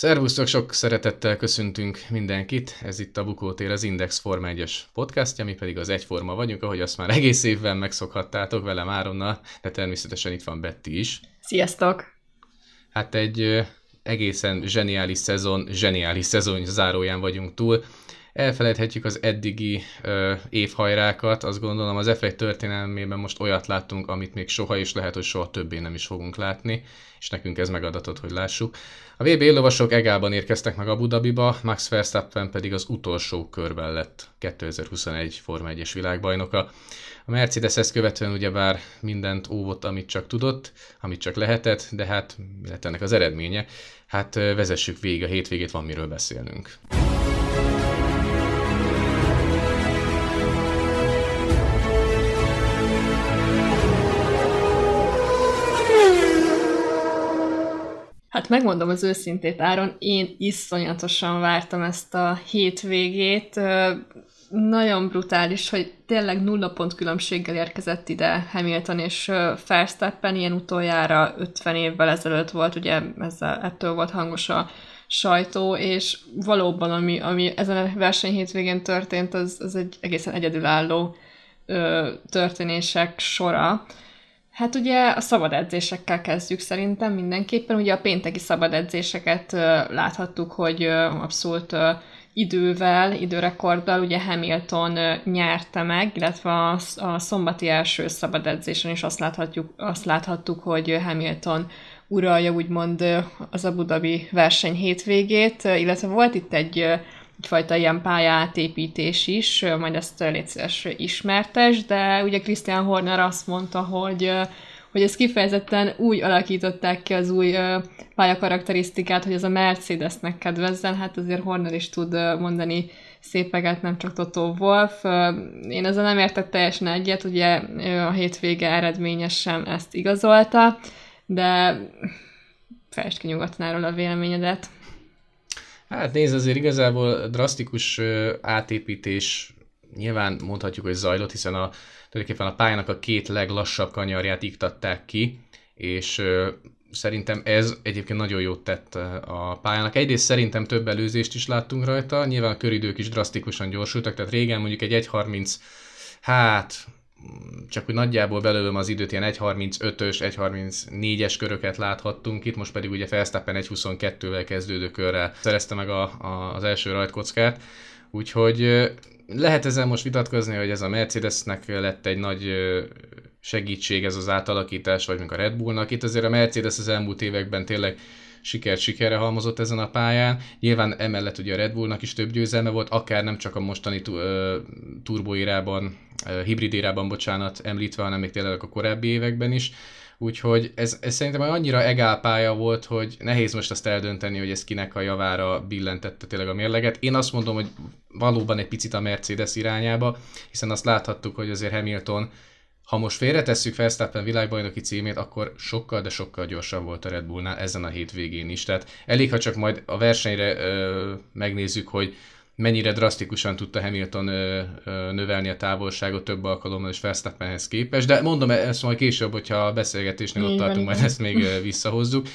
Szervusztok, sok szeretettel köszöntünk mindenkit. Ez itt a Bukótér, az Index Forma 1-es podcastja, mi pedig az Egyforma vagyunk, ahogy azt már egész évben megszokhattátok velem Áronnal, de természetesen itt van Betty is. Sziasztok! Hát egy egészen zseniális szezon, zseniális szezon záróján vagyunk túl. Elfelejthetjük az eddigi ö, évhajrákat, azt gondolom az F1 történelmében most olyat láttunk, amit még soha és lehet, hogy soha többé nem is fogunk látni, és nekünk ez megadatott, hogy lássuk. A VB lovasok egálban érkeztek meg Abu Dhabiba, Max Verstappen pedig az utolsó körben lett 2021 Forma 1-es világbajnoka. A Mercedes ezt követően ugyebár mindent óvott, amit csak tudott, amit csak lehetett, de hát mi lett ennek az eredménye? Hát vezessük végig a hétvégét, van miről beszélnünk. Hát megmondom az őszintét, Áron, én iszonyatosan vártam ezt a hétvégét. Nagyon brutális, hogy tényleg nulla pont különbséggel érkezett ide Hamilton és Verstappen, ilyen utoljára 50 évvel ezelőtt volt, ugye ezzel, ettől volt hangos a sajtó, és valóban, ami, ami ezen a verseny hétvégén történt, az, az egy egészen egyedülálló ö, történések sora. Hát ugye a szabad edzésekkel kezdjük szerintem mindenképpen. Ugye a pénteki szabad edzéseket láthattuk, hogy abszolút idővel, időrekorddal ugye Hamilton nyerte meg, illetve a, a szombati első szabad edzésen is azt, láthatjuk, azt láthattuk, hogy Hamilton uralja úgymond az Abu Dhabi verseny hétvégét, illetve volt itt egy egyfajta ilyen pályátépítés is, majd ezt létszés ismertes, de ugye Christian Horner azt mondta, hogy hogy ezt kifejezetten úgy alakították ki az új pályakarakterisztikát, hogy ez a Mercedesnek kedvezzen, hát azért Horner is tud mondani szépeket, nem csak Toto Wolf. Én ezzel nem értek teljesen egyet, ugye a hétvége eredményesen ezt igazolta, de fejtsd ki nyugodtan a véleményedet. Hát nézd, azért igazából drasztikus átépítés nyilván mondhatjuk, hogy zajlott, hiszen a, tulajdonképpen a pályának a két leglassabb kanyarját iktatták ki, és szerintem ez egyébként nagyon jót tett a pályának. Egyrészt szerintem több előzést is láttunk rajta, nyilván a köridők is drasztikusan gyorsultak, tehát régen mondjuk egy 1.30, hát csak úgy nagyjából belőlem az időt, ilyen 1.35-ös, 1.34-es köröket láthattunk itt, most pedig ugye Felsztappen 1.22-vel kezdődő körrel szerezte meg a, a, az első rajtkockát, úgyhogy lehet ezen most vitatkozni, hogy ez a Mercedesnek lett egy nagy segítség ez az átalakítás, vagy még a Red Bullnak. Itt azért a Mercedes az elmúlt években tényleg sikert sikerre halmozott ezen a pályán. Nyilván emellett ugye a Red Bullnak is több győzelme volt, akár nem csak a mostani turboérában, hibrid érában, bocsánat, említve, hanem még tényleg a korábbi években is. Úgyhogy ez, ez szerintem annyira egál pálya volt, hogy nehéz most azt eldönteni, hogy ez kinek a javára billentette tényleg a mérleget. Én azt mondom, hogy valóban egy picit a Mercedes irányába, hiszen azt láthattuk, hogy azért Hamilton ha most félretesszük Verstappen világbajnoki címét, akkor sokkal, de sokkal gyorsabb volt a Red Bullnál ezen a hétvégén is. Tehát elég, ha csak majd a versenyre ö, megnézzük, hogy mennyire drasztikusan tudta Hamilton ö, ö, növelni a távolságot több alkalommal és Verstappenhez képest, de mondom ezt majd később, hogyha a beszélgetésnél ott tartunk, majd ezt még visszahozzuk.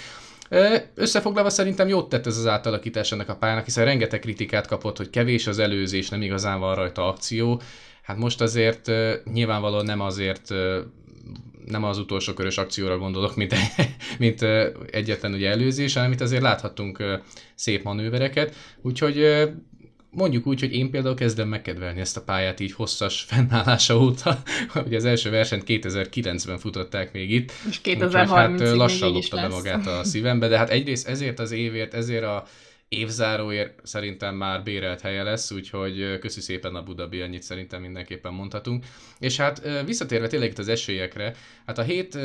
Összefoglalva szerintem jót tett ez az átalakítás ennek a pályának, hiszen rengeteg kritikát kapott, hogy kevés az előzés, nem igazán van rajta akció. Hát most azért nyilvánvalóan nem azért nem az utolsó körös akcióra gondolok, mint, mint egyetlen ugye előzés, hanem itt azért láthattunk szép manővereket, úgyhogy mondjuk úgy, hogy én például kezdem megkedvelni ezt a pályát így hosszas fennállása óta, hogy az első versenyt 2009-ben futották még itt. És 2030 hát lassan lopta be magát a szívembe, de hát egyrészt ezért az évért, ezért a évzáróért szerintem már bérelt helye lesz, úgyhogy köszi szépen a Budabi, annyit szerintem mindenképpen mondhatunk. És hát visszatérve tényleg itt az esélyekre, hát a hét,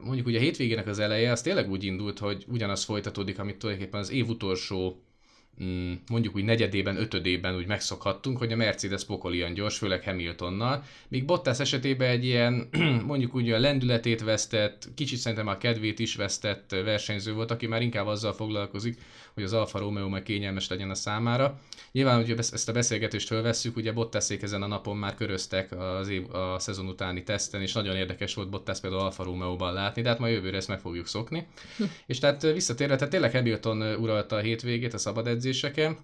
mondjuk ugye a hétvégének az eleje, az tényleg úgy indult, hogy ugyanaz folytatódik, amit tulajdonképpen az év utolsó mm, mondjuk úgy negyedében, ötödében úgy megszokhattunk, hogy a Mercedes pokolian gyors, főleg Hamiltonnal, míg Bottas esetében egy ilyen mondjuk úgy a lendületét vesztett, kicsit szerintem a kedvét is vesztett versenyző volt, aki már inkább azzal foglalkozik, hogy az Alfa Romeo meg kényelmes legyen a számára. Nyilván, hogy ezt a beszélgetést fölvesszük, ugye Bottasék ezen a napon már köröztek az év, a szezon utáni teszten, és nagyon érdekes volt Bottas például Alfa Romeo-ban látni, de hát majd jövőre ezt meg fogjuk szokni. és tehát visszatérve, tehát tényleg Hamilton uralta a hétvégét a szabad edzéseken,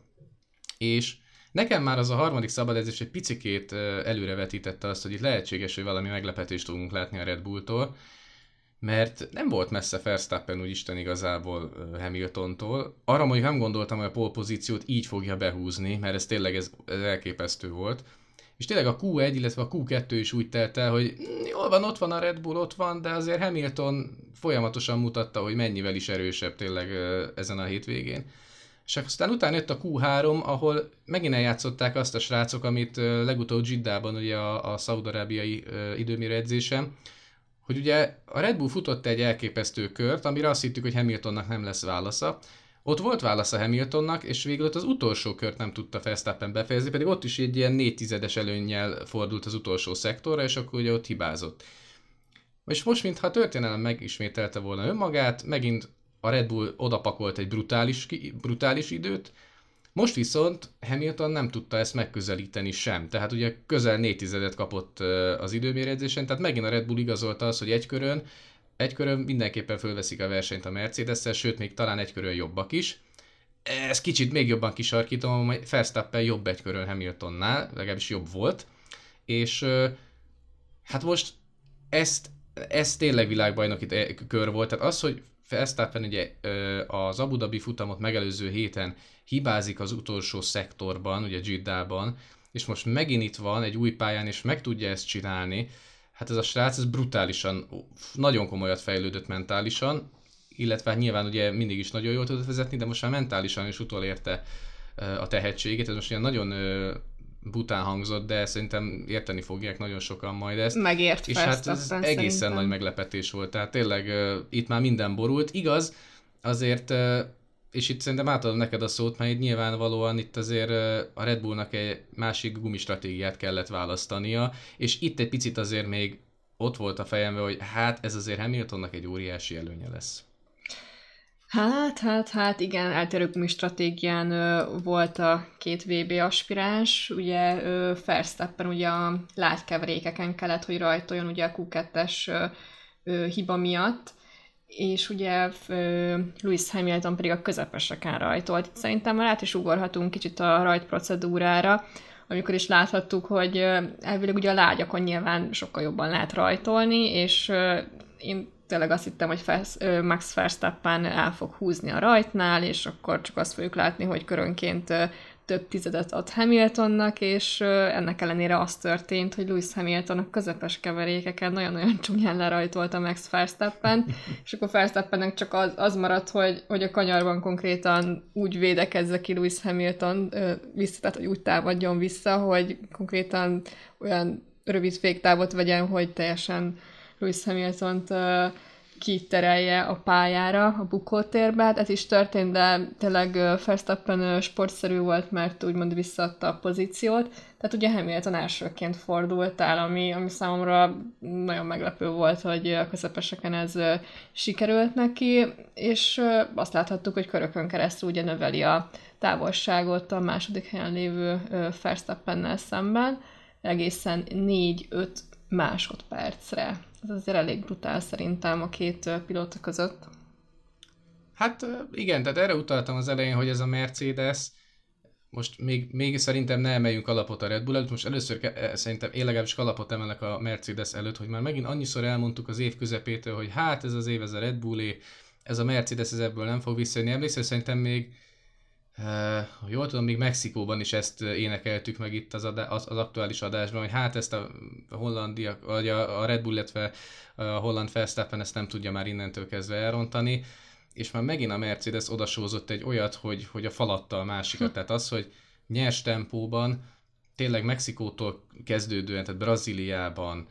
és Nekem már az a harmadik szabad edzés egy picikét előrevetítette azt, hogy itt lehetséges, hogy valami meglepetést tudunk látni a Red Bulltól, mert nem volt messze Verstappen úgy Isten igazából Hamiltontól. Arra mondjuk nem gondoltam, hogy a pole pozíciót így fogja behúzni, mert ez tényleg ez, ez elképesztő volt. És tényleg a Q1, illetve a Q2 is úgy telt el, hogy mm, jól van, ott van a Red Bull, ott van, de azért Hamilton folyamatosan mutatta, hogy mennyivel is erősebb tényleg ezen a hétvégén. És aztán utána jött a Q3, ahol megint eljátszották azt a srácok, amit legutóbb Jiddában, ugye a, a szaudarábiai időmérő edzésem, hogy ugye a Red Bull futott egy elképesztő kört, amire azt hittük, hogy Hamiltonnak nem lesz válasza. Ott volt válasza Hamiltonnak, és végül ott az utolsó kört nem tudta Verstappen befejezni, pedig ott is egy ilyen négy tizedes előnnyel fordult az utolsó szektorra, és akkor ugye ott hibázott. És most, mintha a történelem megismételte volna önmagát, megint a Red Bull odapakolt egy brutális, brutális időt, most viszont Hamilton nem tudta ezt megközelíteni sem, tehát ugye közel négy tizedet kapott az időméredzésen, tehát megint a Red Bull igazolta az, hogy egy körön, egy körön mindenképpen fölveszik a versenyt a mercedes sőt még talán egy körön jobbak is. Ez kicsit még jobban kisarkítom, hogy Verstappen jobb egy körön Hamiltonnál, legalábbis jobb volt, és hát most ezt, ez tényleg világbajnoki kör volt, tehát az, hogy Verstappen ugye az Abu Dhabi futamot megelőző héten hibázik az utolsó szektorban, ugye Jiddában, és most megint itt van egy új pályán, és meg tudja ezt csinálni, hát ez a srác ez brutálisan, nagyon komolyat fejlődött mentálisan, illetve hát nyilván ugye mindig is nagyon jól tudott vezetni, de most már mentálisan is utolérte a tehetségét, ez most ilyen nagyon bután hangzott, de szerintem érteni fogják nagyon sokan majd ezt. Megért És hát ez egészen szerintem. nagy meglepetés volt, tehát tényleg uh, itt már minden borult. Igaz, azért, uh, és itt szerintem átadom neked a szót, mert itt nyilvánvalóan itt azért a Red Bullnak egy másik gumistratégiát kellett választania, és itt egy picit azért még ott volt a fejemben, hogy hát ez azért Hamiltonnak egy óriási előnye lesz. Hát, hát, hát igen, eltérő stratégián ö, volt a két VB aspiráns, ugye ö, Verstappen ugye a látkeverékeken kellett, hogy rajtoljon ugye a Q2-es ö, ö, hiba miatt, és ugye ö, Lewis Hamilton pedig a közepeseken rajtolt. Szerintem már át is ugorhatunk kicsit a rajt procedúrára, amikor is láthattuk, hogy elvileg ugye a lágyakon nyilván sokkal jobban lehet rajtolni, és én tényleg azt hittem, hogy Max Verstappen el fog húzni a rajtnál, és akkor csak azt fogjuk látni, hogy körönként több tizedet ad Hamiltonnak, és ennek ellenére az történt, hogy Lewis Hamilton a közepes keverékeken nagyon-nagyon csúnyán lerajtolta Max Verstappen, és akkor Verstappennek csak az, az maradt, hogy, hogy a kanyarban konkrétan úgy védekezze ki Lewis Hamilton vissza, tehát hogy úgy támadjon vissza, hogy konkrétan olyan rövid féktávot vegyen, hogy teljesen Lewis Hamilton-t kiterelje a pályára, a bukótérbe. Hát ez is történt, de tényleg Verstappen sportszerű volt, mert úgymond visszaadta a pozíciót. Tehát ugye Hamilton elsőként fordult el, ami, ami számomra nagyon meglepő volt, hogy a közepeseken ez sikerült neki, és azt láthattuk, hogy körökön keresztül ugye növeli a távolságot a második helyen lévő Verstappennel szemben, egészen 4-5 másodpercre. Ez azért elég brutál szerintem a két pilóta között. Hát igen, tehát erre utaltam az elején, hogy ez a Mercedes, most még, még szerintem ne emeljünk alapot a Red Bull előtt, most először ke- e, szerintem én legalábbis alapot emelek a Mercedes előtt, hogy már megint annyiszor elmondtuk az év közepétől, hogy hát ez az év, ez a Red Bullé, ez a Mercedes ez ebből nem fog visszajönni. Emlékszel, szerintem még ha jól tudom, még Mexikóban is ezt énekeltük meg itt az, adá- az, az aktuális adásban, hogy hát ezt a Hollandia, vagy a, a Red Bull, illetve a holland Verstappen ezt nem tudja már innentől kezdve elrontani, és már megint a Mercedes odasózott egy olyat, hogy, hogy a falatta a másikat, hm. tehát az, hogy nyers tempóban, tényleg Mexikótól kezdődően, tehát Brazíliában,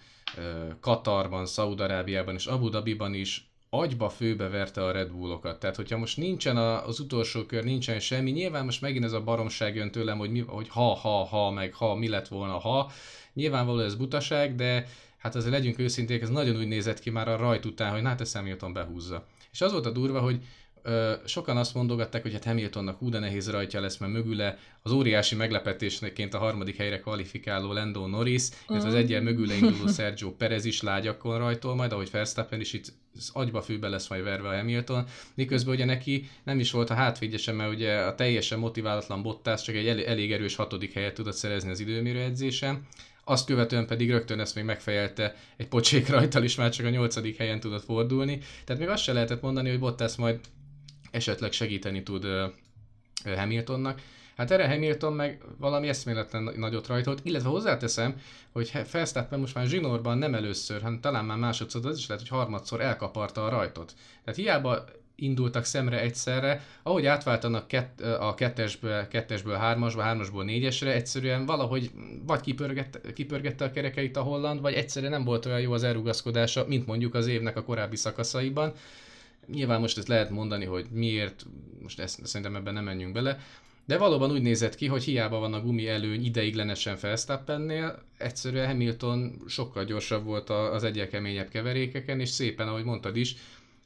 Katarban, Szaudarábiában és Abu Dhabiban is agyba főbe verte a Red Bullokat. Tehát, hogyha most nincsen a, az utolsó kör, nincsen semmi, nyilván most megint ez a baromság jön tőlem, hogy, mi, hogy ha, ha, ha, meg ha, mi lett volna, ha. Nyilvánvaló ez butaság, de hát azért legyünk őszinték, ez nagyon úgy nézett ki már a rajt után, hogy hát ezt Hamilton behúzza. És az volt a durva, hogy sokan azt mondogatták, hogy hát Hamiltonnak hú de nehéz rajtja lesz, mert mögüle az óriási meglepetésneként a harmadik helyre kvalifikáló Lando Norris, uh-huh. az egyen mögüle induló Sergio Perez is lágyakon rajtol majd, ahogy Verstappen is itt agyba fűbe lesz majd verve a Hamilton, miközben ugye neki nem is volt a hátvédjese, mert ugye a teljesen motiválatlan Bottas csak egy elég erős hatodik helyet tudott szerezni az időmérő edzésen, azt követően pedig rögtön ezt még megfejelte egy pocsék rajtal is, már csak a nyolcadik helyen tudott fordulni. Tehát még azt se lehetett mondani, hogy Bottas majd esetleg segíteni tud Hamiltonnak. Hát erre Hamilton meg valami eszméletlen nagyot rajtolt, illetve hozzáteszem, hogy Verstappen most már zsinórban nem először, hanem talán már másodszor, de az is lehet, hogy harmadszor elkaparta a rajtot. Tehát hiába indultak szemre egyszerre, ahogy átváltanak kett, a kettesből, kettesből hármasba, hármasból négyesre, egyszerűen valahogy vagy kipörgette, kipörgette a kerekeit a holland, vagy egyszerűen nem volt olyan jó az elrugaszkodása, mint mondjuk az évnek a korábbi szakaszaiban. Nyilván most ezt lehet mondani, hogy miért, most ezt, szerintem ebben nem menjünk bele, de valóban úgy nézett ki, hogy hiába van a gumi előny ideiglenesen Felsztappennél, egyszerűen Hamilton sokkal gyorsabb volt az egyel keményebb keverékeken, és szépen, ahogy mondtad is,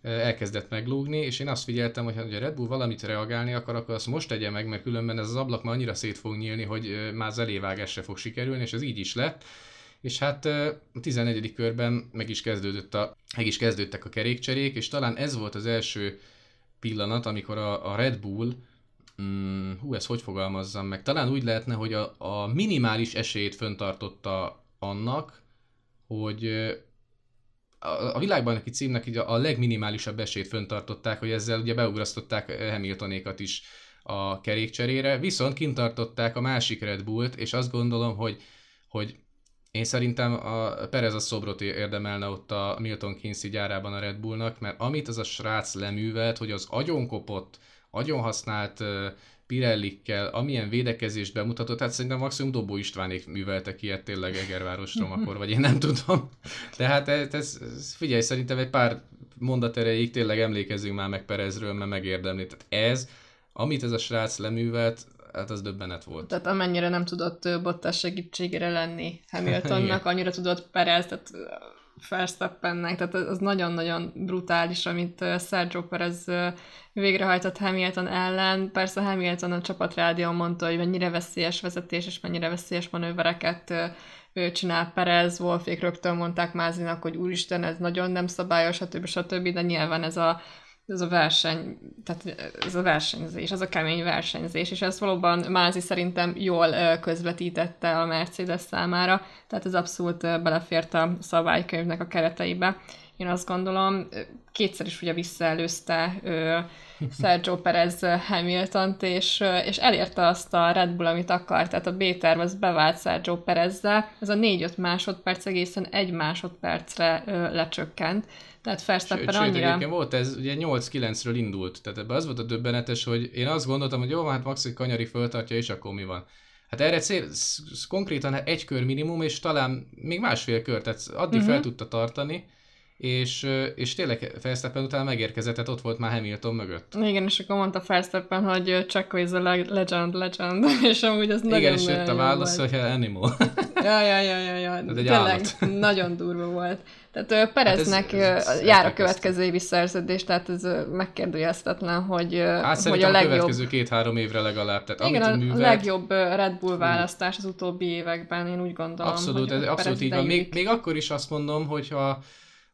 elkezdett meglógni, és én azt figyeltem, hogy ha a Red Bull valamit reagálni akar, akkor azt most tegye meg, mert különben ez az ablak már annyira szét fog nyílni, hogy már az elévágás fog sikerülni, és ez így is lett. És hát a 14. körben meg is, kezdődött a, meg is kezdődtek a kerékcserék, és talán ez volt az első pillanat, amikor a, a Red Bull, mm, hú, ezt hogy fogalmazzam meg, talán úgy lehetne, hogy a, a minimális esélyt föntartotta annak, hogy a, a világbajnoki címnek így a, a legminimálisabb esélyt föntartották, hogy ezzel ugye beugrasztották Hamiltonékat is a kerékcserére, viszont kintartották a másik Red Bullt, és azt gondolom, hogy, hogy én szerintem a Perez a szobrot érdemelne ott a Milton Kinsey gyárában a Red Bullnak, mert amit az a srác leművelt, hogy az agyonkopott, agyon használt Pirellikkel, amilyen védekezést bemutatott, hát szerintem maximum Dobó Istvánék műveltek ilyet tényleg Egervárosról akkor, vagy én nem tudom. De hát ez, ez, figyelj, szerintem egy pár mondat erejéig tényleg emlékezünk már meg Perezről, mert megérdemli. Tehát ez, amit ez a srác leművelt, hát az döbbenet volt. Tehát amennyire nem tudott Bottas segítségére lenni Hamiltonnak, annyira tudott Perez, tehát Verstappennek, tehát az nagyon-nagyon brutális, amit Sergio Perez végrehajtott Hamilton ellen. Persze Hamilton a csapatrádió mondta, hogy mennyire veszélyes vezetés és mennyire veszélyes manővereket ő csinál Perez, Wolfék rögtön mondták Mázinak, hogy úristen, ez nagyon nem szabályos, stb. stb. De nyilván ez a ez a verseny, tehát ez a versenyzés, ez a kemény versenyzés, és ez valóban Mázi szerintem jól közvetítette a Mercedes számára, tehát ez abszolút belefért a szabálykönyvnek a kereteibe. Én azt gondolom, kétszer is ugye visszaelőzte Sergio Perez Hamilton-t, és, és elérte azt a Red Bull, amit akar, tehát a B-terv az bevált Sergio Perezzel, ez a 4-5 másodperc egészen egy másodpercre lecsökkent, tehát Verstappen annyira... Sőt, volt ez, ugye 8-9-ről indult, tehát ebben az volt a döbbenetes, hogy én azt gondoltam, hogy jó, hát Maxi kanyari föltartja, és akkor mi van. Hát erre cél, konkrétan egy kör minimum, és talán még másfél kör, tehát addig uh-huh. fel tudta tartani, és, és tényleg Verstappen után megérkezett, tehát ott volt már Hamilton mögött. Igen, és akkor mondta Verstappen, hogy Checo is a legend, legend, és amúgy az Igen, nagyon és jött a válasz, hogy animal. ja, ja, ja, ja, ja. Tehát tényleg állat. nagyon durva volt. Tehát Pereznek hát ez, ez jár a következő évi szerződés, tehát ez megkérdőjelezhetetlen, hogy, hát hogy a legjobb... következő két-három évre legalább. Tehát Igen, amit a művelt... legjobb Red Bull választás az utóbbi években, én úgy gondolom. Abszolút, ez abszolút így van. Még, még akkor is azt mondom, hogyha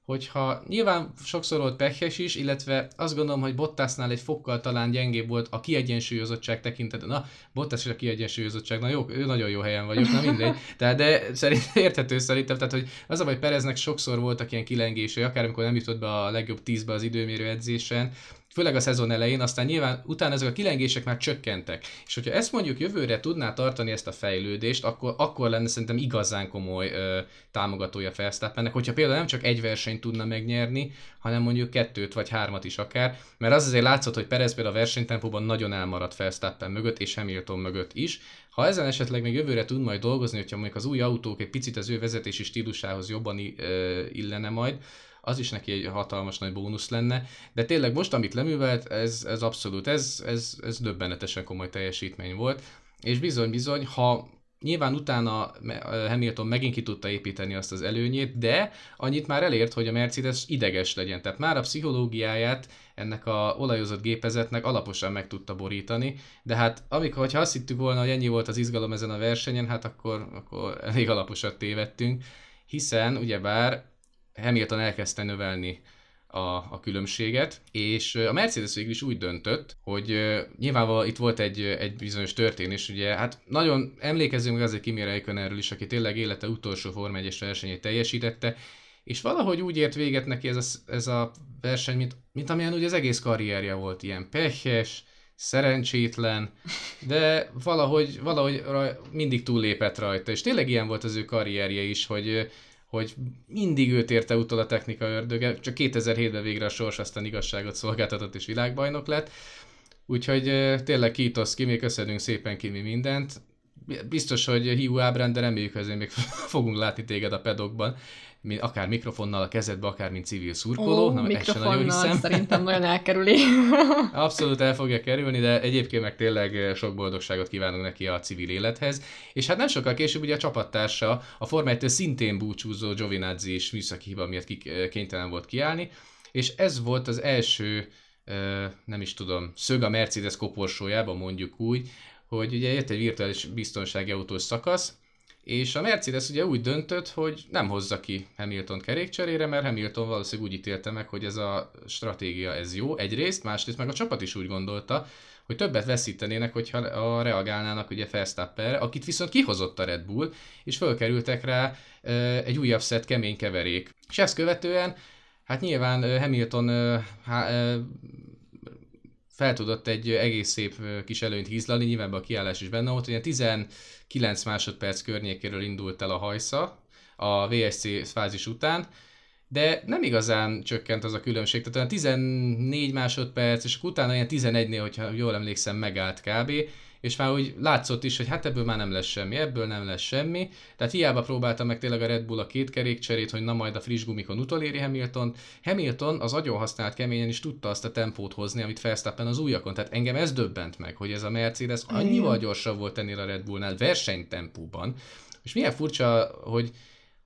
hogyha nyilván sokszor volt pekhes is, illetve azt gondolom, hogy Bottasnál egy fokkal talán gyengébb volt a kiegyensúlyozottság tekintetben. Na, Bottas is a kiegyensúlyozottság, na jó, ő nagyon jó helyen vagyok, na mindegy. Tehát, de szerint, érthető szerintem, tehát hogy az a baj Pereznek sokszor voltak ilyen kilengései, akár amikor nem jutott be a legjobb tízbe az időmérő edzésen, főleg a szezon elején, aztán nyilván utána ezek a kilengések már csökkentek. És hogyha ezt mondjuk jövőre tudná tartani ezt a fejlődést, akkor, akkor lenne szerintem igazán komoly ö, támogatója Felsztappennek, hogyha például nem csak egy versenyt tudna megnyerni, hanem mondjuk kettőt vagy hármat is akár, mert az azért látszott, hogy Perez például a versenytempóban nagyon elmaradt Felsztappen mögött és Hamilton mögött is. Ha ezen esetleg még jövőre tud majd dolgozni, hogyha mondjuk az új autók egy picit az ő vezetési stílusához jobban illene majd, az is neki egy hatalmas nagy bónusz lenne, de tényleg most, amit leművelt, ez, ez abszolút, ez, ez, ez döbbenetesen komoly teljesítmény volt, és bizony-bizony, ha Nyilván utána Hamilton megint ki tudta építeni azt az előnyét, de annyit már elért, hogy a Mercedes ideges legyen. Tehát már a pszichológiáját ennek a olajozott gépezetnek alaposan meg tudta borítani, de hát amikor, hogyha azt hittük volna, hogy ennyi volt az izgalom ezen a versenyen, hát akkor, akkor elég alaposat tévedtünk, hiszen ugyebár Hamilton elkezdte növelni a, a különbséget, és a Mercedes végül is úgy döntött, hogy nyilvánvalóan itt volt egy, egy bizonyos történés, ugye hát nagyon emlékezzünk meg azért Kimi Räikkönenről is, aki tényleg élete utolsó Forma 1 versenyét teljesítette, és valahogy úgy ért véget neki ez a, ez a verseny, mint, mint amilyen ugye az egész karrierje volt, ilyen pehes, szerencsétlen, de valahogy, valahogy mindig túllépett rajta, és tényleg ilyen volt az ő karrierje is, hogy hogy mindig őt érte utol a technika ördöge, csak 2007-ben végre a sors aztán igazságot szolgáltatott és világbajnok lett. Úgyhogy tényleg kítosz Kimi, köszönünk szépen Kimi mindent. Biztos, hogy hiú ábrán, de reméljük, hogy még fogunk látni téged a pedokban akár mikrofonnal a kezedbe, akár mint civil szurkoló. Ó, Na, mikrofonnal nagyon szerintem nagyon elkerüli. Abszolút el fogja kerülni, de egyébként meg tényleg sok boldogságot kívánunk neki a civil élethez. És hát nem sokkal később ugye a csapattársa, a Forma 1 szintén búcsúzó Giovinazzi is műszaki hiba miatt kénytelen volt kiállni, és ez volt az első nem is tudom, szög a Mercedes koporsójában mondjuk úgy, hogy ugye jött egy virtuális biztonsági autós szakasz, és a Mercedes ugye úgy döntött, hogy nem hozza ki Hamilton kerékcserére, mert Hamilton valószínűleg úgy ítélte meg, hogy ez a stratégia ez jó egyrészt, másrészt meg a csapat is úgy gondolta, hogy többet veszítenének, hogyha a reagálnának ugye Verstappenre, akit viszont kihozott a Red Bull, és fölkerültek rá egy újabb szett kemény keverék. És ezt követően, hát nyilván Hamilton fel tudott egy egész szép kis előnyt hízlani, nyilván a kiállás is benne volt, ugye 19 másodperc környékéről indult el a hajsza a VSC fázis után, de nem igazán csökkent az a különbség, tehát olyan 14 másodperc, és utána ilyen 11-nél, hogyha jól emlékszem, megállt kb és már úgy látszott is, hogy hát ebből már nem lesz semmi, ebből nem lesz semmi. Tehát hiába próbálta meg tényleg a Red Bull a két kerékcserét, hogy na majd a friss gumikon utoléri Hamilton. Hamilton az agyon használt keményen is tudta azt a tempót hozni, amit Verstappen az újakon. Tehát engem ez döbbent meg, hogy ez a Mercedes annyival gyorsabb volt ennél a Red Bullnál versenytempóban. És milyen furcsa, hogy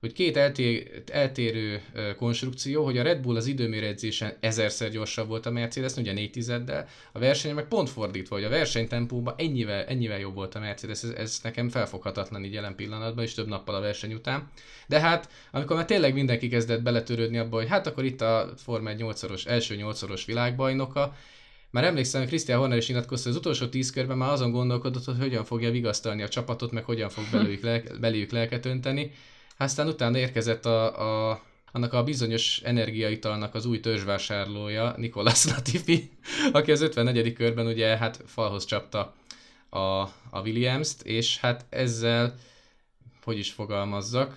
hogy két eltér, eltérő konstrukció, hogy a Red Bull az időméredzésen ezerszer gyorsabb volt a Mercedes, ugye négy tizeddel, a versenyen meg pont fordítva, hogy a versenytempóban ennyivel, ennyivel jobb volt a Mercedes, ez, ez nekem felfoghatatlan így jelen pillanatban, és több nappal a verseny után. De hát, amikor már tényleg mindenki kezdett beletörődni abba, hogy hát akkor itt a Forma 1 8 első 8 világbajnoka, már emlékszem, Christian Horner is nyilatkozta, az utolsó tíz körben már azon gondolkodott, hogy hogyan fogja vigasztalni a csapatot, meg hogyan fog belőjük, lelke, belőjük lelket önteni aztán utána érkezett a, a annak a bizonyos energiaitalnak az új törzsvásárlója, Nikolas Latifi, aki az 54. körben ugye hát falhoz csapta a, a Williams-t, és hát ezzel, hogy is fogalmazzak,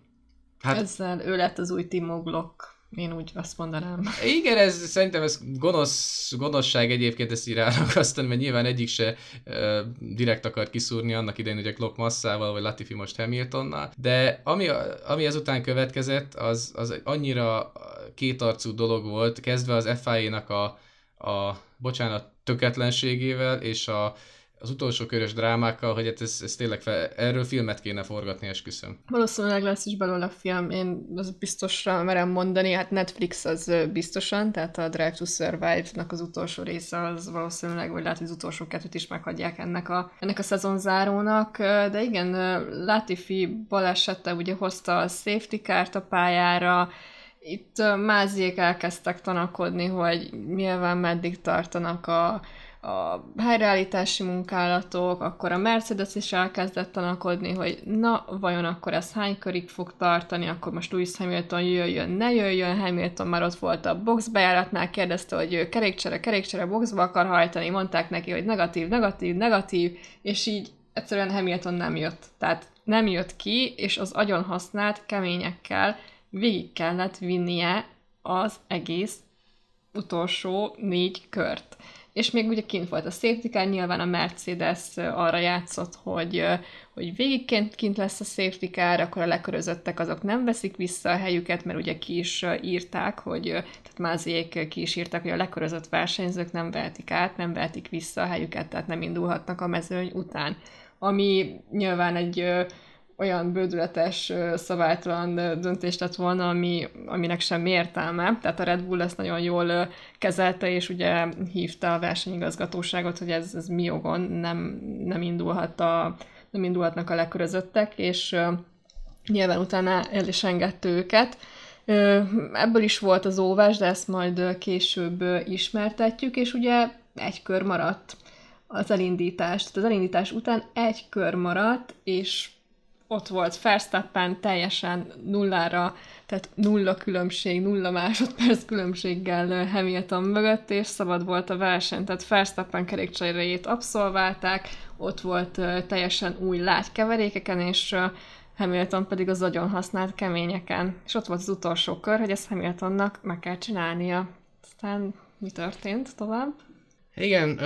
hát, ezzel ő lett az új Timo Glock. Én úgy azt mondanám. Igen, ez szerintem ez gonosz, gonoszság egyébként ezt így rárakasztani, mert nyilván egyik se uh, direkt akart kiszúrni annak idején ugye Glock masszával, vagy Latifi most Hamiltonnal, de ami, ami ezután következett, az, az annyira kétarcú dolog volt, kezdve az FIA-nak a, a bocsánat, töketlenségével, és a, az utolsó körös drámákkal, hogy hát ez, ez tényleg fel, erről filmet kéne forgatni, esküszöm. Valószínűleg lesz is belőle a film, én az biztosra merem mondani, hát Netflix az biztosan, tehát a Drive to Survive-nak az utolsó része az valószínűleg, vagy lehet, hogy az utolsó kettőt is meghagyják ennek a, ennek a szezonzárónak, de igen, Latifi balesete ugye hozta a safety kárt a pályára, itt máziék elkezdtek tanakodni, hogy nyilván meddig tartanak a, a helyreállítási munkálatok, akkor a Mercedes is elkezdett tanakodni, hogy na, vajon akkor ez hány körig fog tartani, akkor most Lewis Hamilton jöjjön, ne jöjjön, Hamilton már ott volt a box bejáratnál, kérdezte, hogy ő kerékcsere, kerékcsere boxba akar hajtani, mondták neki, hogy negatív, negatív, negatív, és így egyszerűen Hamilton nem jött. Tehát nem jött ki, és az agyon használt keményekkel végig kellett vinnie az egész utolsó négy kört és még ugye kint volt a safety car, nyilván a Mercedes arra játszott, hogy, hogy végig kint lesz a safety car, akkor a lekörözöttek azok nem veszik vissza a helyüket, mert ugye ki is írták, hogy, tehát Máziék ki is írták, hogy a lekörözött versenyzők nem vehetik át, nem vehetik vissza a helyüket, tehát nem indulhatnak a mezőny után. Ami nyilván egy olyan bődületes, szabálytalan döntést lett volna, ami, aminek semmi értelme. Tehát a Red Bull ezt nagyon jól kezelte, és ugye hívta a versenyigazgatóságot, hogy ez, ez mi jogon nem, nem, indulhat a, nem indulhatnak a lekörözöttek, és nyilván utána el is engedte őket. Ebből is volt az óvás, de ezt majd később ismertetjük, és ugye egy kör maradt az elindítás. Tehát az elindítás után egy kör maradt, és ott volt Verstappen teljesen nullára, tehát nulla különbség, nulla másodperc különbséggel Hamilton mögött, és szabad volt a verseny. Tehát Verstappen kerékcserét abszolválták, ott volt teljesen új lágykeverékeken, és Hamilton pedig az agyon használt keményeken. És ott volt az utolsó kör, hogy ezt Hamiltonnak meg kell csinálnia. Aztán mi történt tovább? Igen,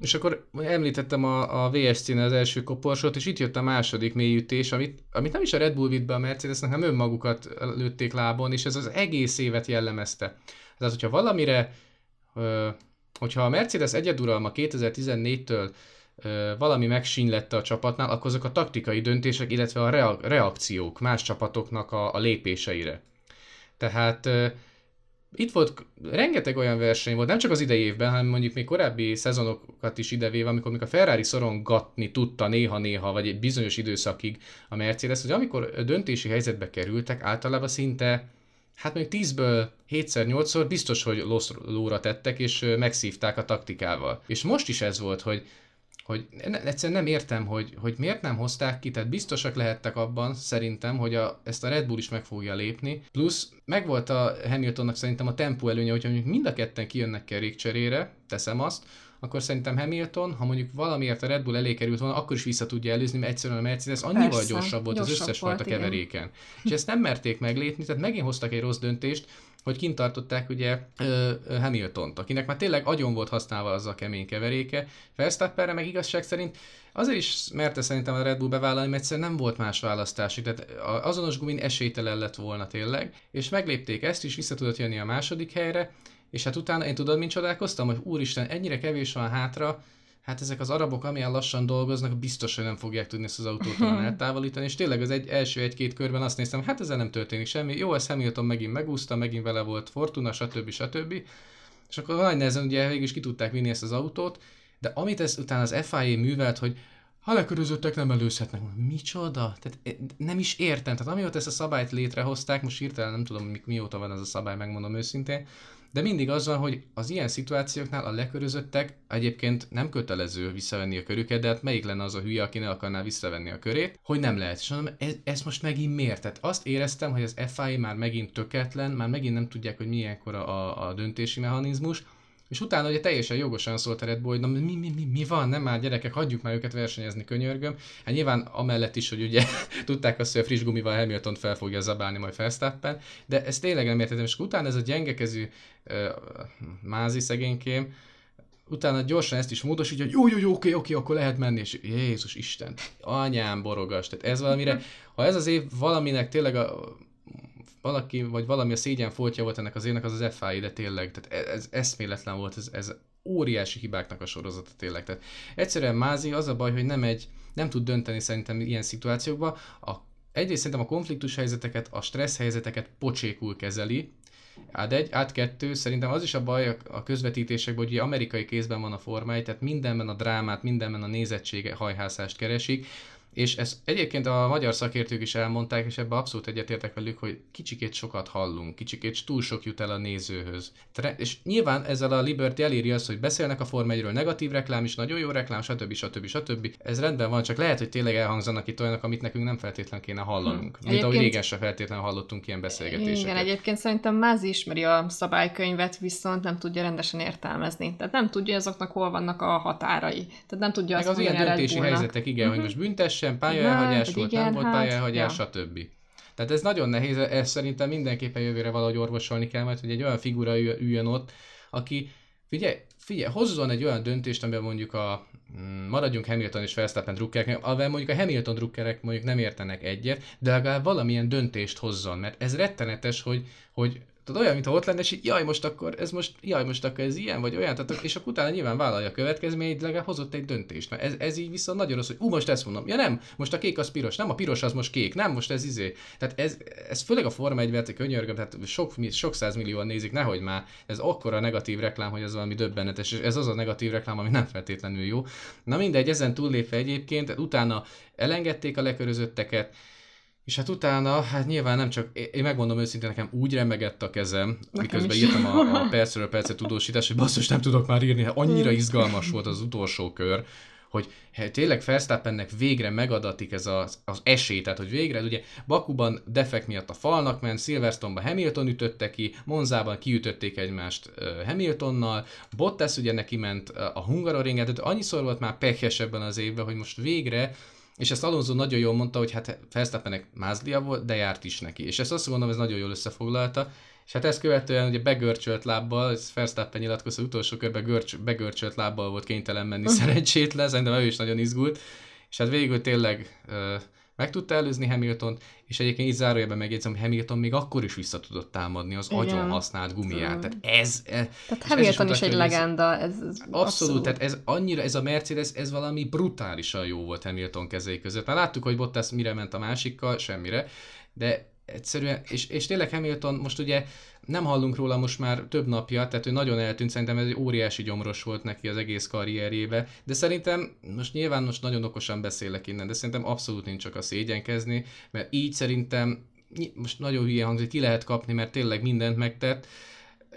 és akkor említettem a, a VSC-n az első koporsót, és itt jött a második mélyütés, amit, amit nem is a Red Bull vitt be a Mercedesnek, hanem önmagukat lőtték lábon, és ez az egész évet jellemezte. Tehát, hogyha valamire, hogyha a Mercedes egyeduralma 2014-től valami megsínlette a csapatnál, akkor azok a taktikai döntések, illetve a reakciók más csapatoknak a, a lépéseire. Tehát itt volt rengeteg olyan verseny volt, nem csak az idei évben, hanem mondjuk még korábbi szezonokat is idevéve, amikor még a Ferrari szorongatni tudta néha-néha, vagy egy bizonyos időszakig a Mercedes, hogy amikor döntési helyzetbe kerültek, általában szinte hát még 10-ből 7-szer, 8-szor biztos, hogy lóra tettek, és megszívták a taktikával. És most is ez volt, hogy hogy egyszerűen nem értem, hogy, hogy miért nem hozták ki, tehát biztosak lehettek abban szerintem, hogy a, ezt a Red Bull is meg fogja lépni, plusz megvolt a Hamiltonnak szerintem a tempó előnye, hogyha mondjuk mind a ketten kijönnek kerékcserére, teszem azt, akkor szerintem Hamilton, ha mondjuk valamiért a Red Bull elé került volna, akkor is vissza tudja előzni, mert egyszerűen a Mercedes annyival Persze, gyorsabb volt gyorsabb az összes volt, fajta igen. keveréken. És ezt nem merték meglépni, tehát megint hoztak egy rossz döntést, hogy kint tartották ugye Hamilton-t, akinek már tényleg agyon volt használva az a kemény keveréke. Verstappenre meg igazság szerint azért is merte szerintem a Red Bull bevállalni, mert egyszerűen nem volt más választás. Tehát azonos gumin esélytelen lett volna tényleg, és meglépték ezt is, vissza tudott jönni a második helyre, és hát utána én tudod, mint csodálkoztam, hogy úristen, ennyire kevés van hátra, hát ezek az arabok, amilyen lassan dolgoznak, biztos, hogy nem fogják tudni ezt az autót eltávolítani, és tényleg az egy, első egy-két körben azt néztem, hát ezzel nem történik semmi, jó, ez Hamilton megint megúszta, megint vele volt Fortuna, stb. stb. És akkor nagy nehezen ugye végül is ki tudták vinni ezt az autót, de amit ez utána az FIA művelt, hogy ha lekörözöttek nem előzhetnek. Micsoda? Tehát eh, nem is értem. Tehát amióta ezt a szabályt létrehozták, most hirtelen nem tudom, mi, mióta van ez a szabály, megmondom őszintén, de mindig az van, hogy az ilyen szituációknál a lekörözöttek egyébként nem kötelező visszavenni a körüket, de hát melyik lenne az a hülye, aki ne akarná visszavenni a körét, hogy nem lehet. És mondom, ez, ez most megint miért? Tehát azt éreztem, hogy az FI már megint töketlen, már megint nem tudják, hogy milyenkor a, a döntési mechanizmus, és utána ugye teljesen jogosan szólt a Red Bull, hogy na, mi, mi, mi, mi van, nem már gyerekek, hagyjuk már őket versenyezni, könyörgöm. Hát nyilván amellett is, hogy ugye tudták azt, hogy a friss gumival Hamilton fel fogja zabálni majd Verstappen, de ez tényleg nem értettem, és utána ez a gyengekezű uh, mázi szegénykém, utána gyorsan ezt is módosítja, hogy jó, jó, jó, oké, oké, akkor lehet menni, és Jézus Isten, anyám borogas, tehát ez valamire, ha ez az év valaminek tényleg a, valaki, vagy valami a szégyen foltja volt ennek az évnek, az az FI, de tényleg, tehát ez, ez eszméletlen volt, ez, ez óriási hibáknak a sorozata tényleg. Tehát egyszerűen Mázi az a baj, hogy nem egy, nem tud dönteni szerintem ilyen szituációkban. A, egyrészt szerintem a konfliktus helyzeteket, a stressz helyzeteket pocsékul kezeli, Át egy, át kettő, szerintem az is a baj a közvetítésekben, hogy ugye amerikai kézben van a formáj, tehát mindenben a drámát, mindenben a nézettsége, hajhászást keresik, és ezt egyébként a magyar szakértők is elmondták, és ebbe abszolút egyetértek velük, hogy kicsikét sokat hallunk, kicsikét túl sok jut el a nézőhöz. És nyilván ezzel a Liberty eléri azt, hogy beszélnek a Form 1 negatív reklám is, nagyon jó reklám, stb. stb. stb. Ez rendben van, csak lehet, hogy tényleg elhangzanak itt olyanok, amit nekünk nem feltétlenül kéne hallanunk. Hm. Mint ahogy régen sem feltétlenül hallottunk ilyen beszélgetéseket. Igen, egyébként szerintem Mázi ismeri a szabálykönyvet, viszont nem tudja rendesen értelmezni. Tehát nem tudja azoknak hol vannak a határai. Tehát nem tudja Meg azt, az ilyen döntési helyzetek, igen, uh-huh. hogy mhm. most büntesse, sem, pályaelhagyás volt, igen, nem volt hát, pályaelhagyás, ja. stb. Tehát ez nagyon nehéz, ez szerintem mindenképpen jövőre valahogy orvosolni kell, mert hogy egy olyan figura üljön ott, aki figyelj, figyelj, hozzon egy olyan döntést, amiben mondjuk a mm, maradjunk Hamilton és Verstappen drukkerek, amivel mondjuk a Hamilton drukkerek mondjuk nem értenek egyet, de legalább valamilyen döntést hozzon, mert ez rettenetes, hogy, hogy Tudod, olyan, mintha ott lenne, és így, jaj, most akkor ez most, jaj, most akkor ez ilyen, vagy olyan, tehát, és akkor utána nyilván vállalja a következményeit, legalább hozott egy döntést. Mert ez, ez így viszont nagyon rossz, hogy ú, most ezt mondom. Ja nem, most a kék az piros, nem, a piros az most kék, nem, most ez izé. Tehát ez, ez főleg a Forma 1 verte könyörgöm, tehát sok, sok százmillióan nézik, nehogy már, ez akkora negatív reklám, hogy ez valami döbbenetes, és ez az a negatív reklám, ami nem feltétlenül jó. Na mindegy, ezen túllépve egyébként, utána elengedték a lekörözötteket, és hát utána, hát nyilván nem csak, én megmondom őszintén, nekem úgy remegett a kezem, nekem miközben is. írtam a, a percről percet tudósítást, hogy basszus nem tudok már írni, hát annyira izgalmas volt az utolsó kör, hogy hát tényleg Verstappennek végre megadatik ez az, az esély, tehát hogy végre, ugye Bakuban defekt miatt a falnak ment, Silverstone-ban Hamilton ütötte ki, Monzában kiütötték egymást Hamiltonnal, Bottas ugye neki ment a Hungaroringet, tehát annyiszor volt már pekhes ebben az évben, hogy most végre és ezt Alonso nagyon jól mondta, hogy hát Verstappennek mázlia volt, de járt is neki. És ezt azt gondolom, ez nagyon jól összefoglalta. És hát ezt követően ugye begörcsölt lábbal, ez Verstappen nyilatkozta, utolsó körben görcs, begörcsölt lábbal volt kénytelen menni szerencsétlen, szerintem ő is nagyon izgult. És hát végül tényleg uh, meg tudta előzni Hamilton, és egyébként így zárójelben megjegyzem, hogy Hamilton még akkor is vissza tudott támadni az Igen. agyon használt gumiját. Tehát ez... ez tehát Hamilton is, is egy legenda. Ez, ez abszolút, abszolút, tehát ez annyira, ez a Mercedes, ez valami brutálisan jó volt Hamilton kezei között. Már láttuk, hogy Bottas mire ment a másikkal, semmire, de egyszerűen, és, és tényleg Hamilton most ugye nem hallunk róla most már több napja, tehát ő nagyon eltűnt, szerintem ez egy óriási gyomros volt neki az egész karrierjébe, de szerintem most nyilván most nagyon okosan beszélek innen, de szerintem abszolút nincs csak a szégyenkezni, mert így szerintem most nagyon hülye hangzik, ki lehet kapni, mert tényleg mindent megtett,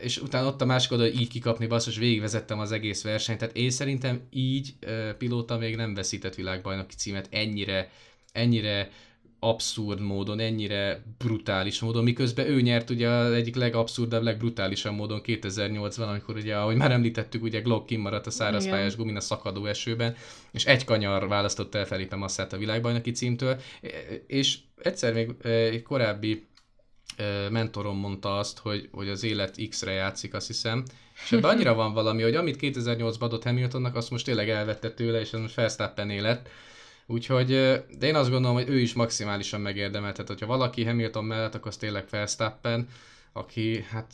és utána ott a másik hogy így kikapni, basszus, végigvezettem az egész versenyt, tehát én szerintem így uh, pilóta még nem veszített világbajnoki címet ennyire, ennyire abszurd módon, ennyire brutális módon, miközben ő nyert ugye az egyik legabszurdabb, legbrutálisabb módon 2008-ban, amikor ugye, ahogy már említettük, ugye Glock kimaradt a szárazpályás gumin a szakadó esőben, és egy kanyar választotta el Felipe Masszát a világbajnoki címtől, és egyszer még egy korábbi mentorom mondta azt, hogy, hogy az élet X-re játszik, azt hiszem, és ebben annyira van valami, hogy amit 2008-ban adott Hamiltonnak, azt most tényleg elvette tőle, és ez most Verstappen élet, Úgyhogy, de én azt gondolom, hogy ő is maximálisan megérdemelt. Tehát, hogyha valaki Hamilton mellett, akkor az tényleg Verstappen, aki hát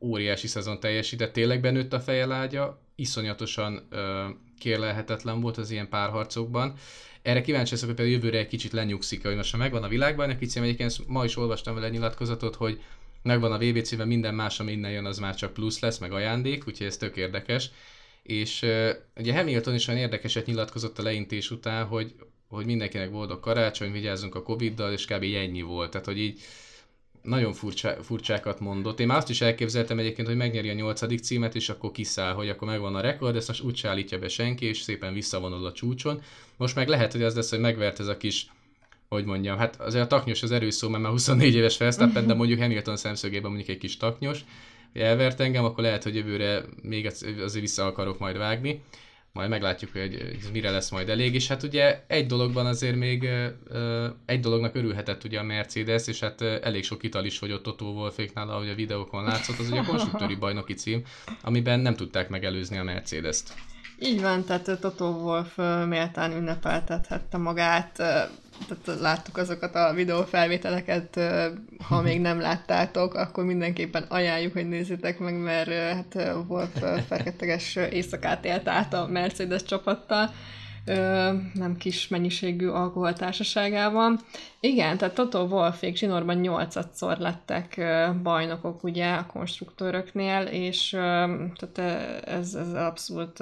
óriási szezon teljesített, tényleg benőtt a fejelágya, iszonyatosan kérlelhetetlen volt az ilyen párharcokban. Erre kíváncsi leszek, hogy például jövőre egy kicsit lenyugszik, hogy most ha megvan a világbajnoki cím, egyébként ma is olvastam vele nyilatkozatot, hogy megvan a VB címe, minden más, ami innen jön, az már csak plusz lesz, meg ajándék, úgyhogy ez tök érdekes és ugye Hamilton is olyan érdekeset nyilatkozott a leintés után, hogy, hogy mindenkinek boldog karácsony, vigyázzunk a Covid-dal, és kb. ennyi volt. Tehát, hogy így nagyon furcsá, furcsákat mondott. Én már azt is elképzeltem egyébként, hogy megnyeri a nyolcadik címet, és akkor kiszáll, hogy akkor megvan a rekord, ezt most úgy állítja be senki, és szépen visszavonul a csúcson. Most meg lehet, hogy az lesz, hogy megvert ez a kis hogy mondjam, hát azért a taknyos az erős szó, mert már 24 éves Verstappen, de mondjuk Hamilton szemszögében mondjuk egy kis taknyos, elvert engem, akkor lehet, hogy jövőre még azért vissza akarok majd vágni. Majd meglátjuk, hogy ez mire lesz majd elég. És hát ugye egy dologban azért még egy dolognak örülhetett ugye a Mercedes, és hát elég sok ital is fogyott Toto Wolféknál, ahogy a videókon látszott, az ugye a konstruktőri bajnoki cím, amiben nem tudták megelőzni a Mercedes-t. Így van, tehát Toto Wolf méltán ünnepeltethette magát, tehát láttuk azokat a videófelvételeket, ha még nem láttátok, akkor mindenképpen ajánljuk, hogy nézzétek meg, mert hát Wolf feketeges éjszakát élt át a Mercedes csapattal, nem kis mennyiségű alkoholtársaságában. Igen, tehát Toto Wolfék zsinórban nyolcadszor lettek bajnokok ugye a konstruktőröknél, és tehát ez, ez abszolút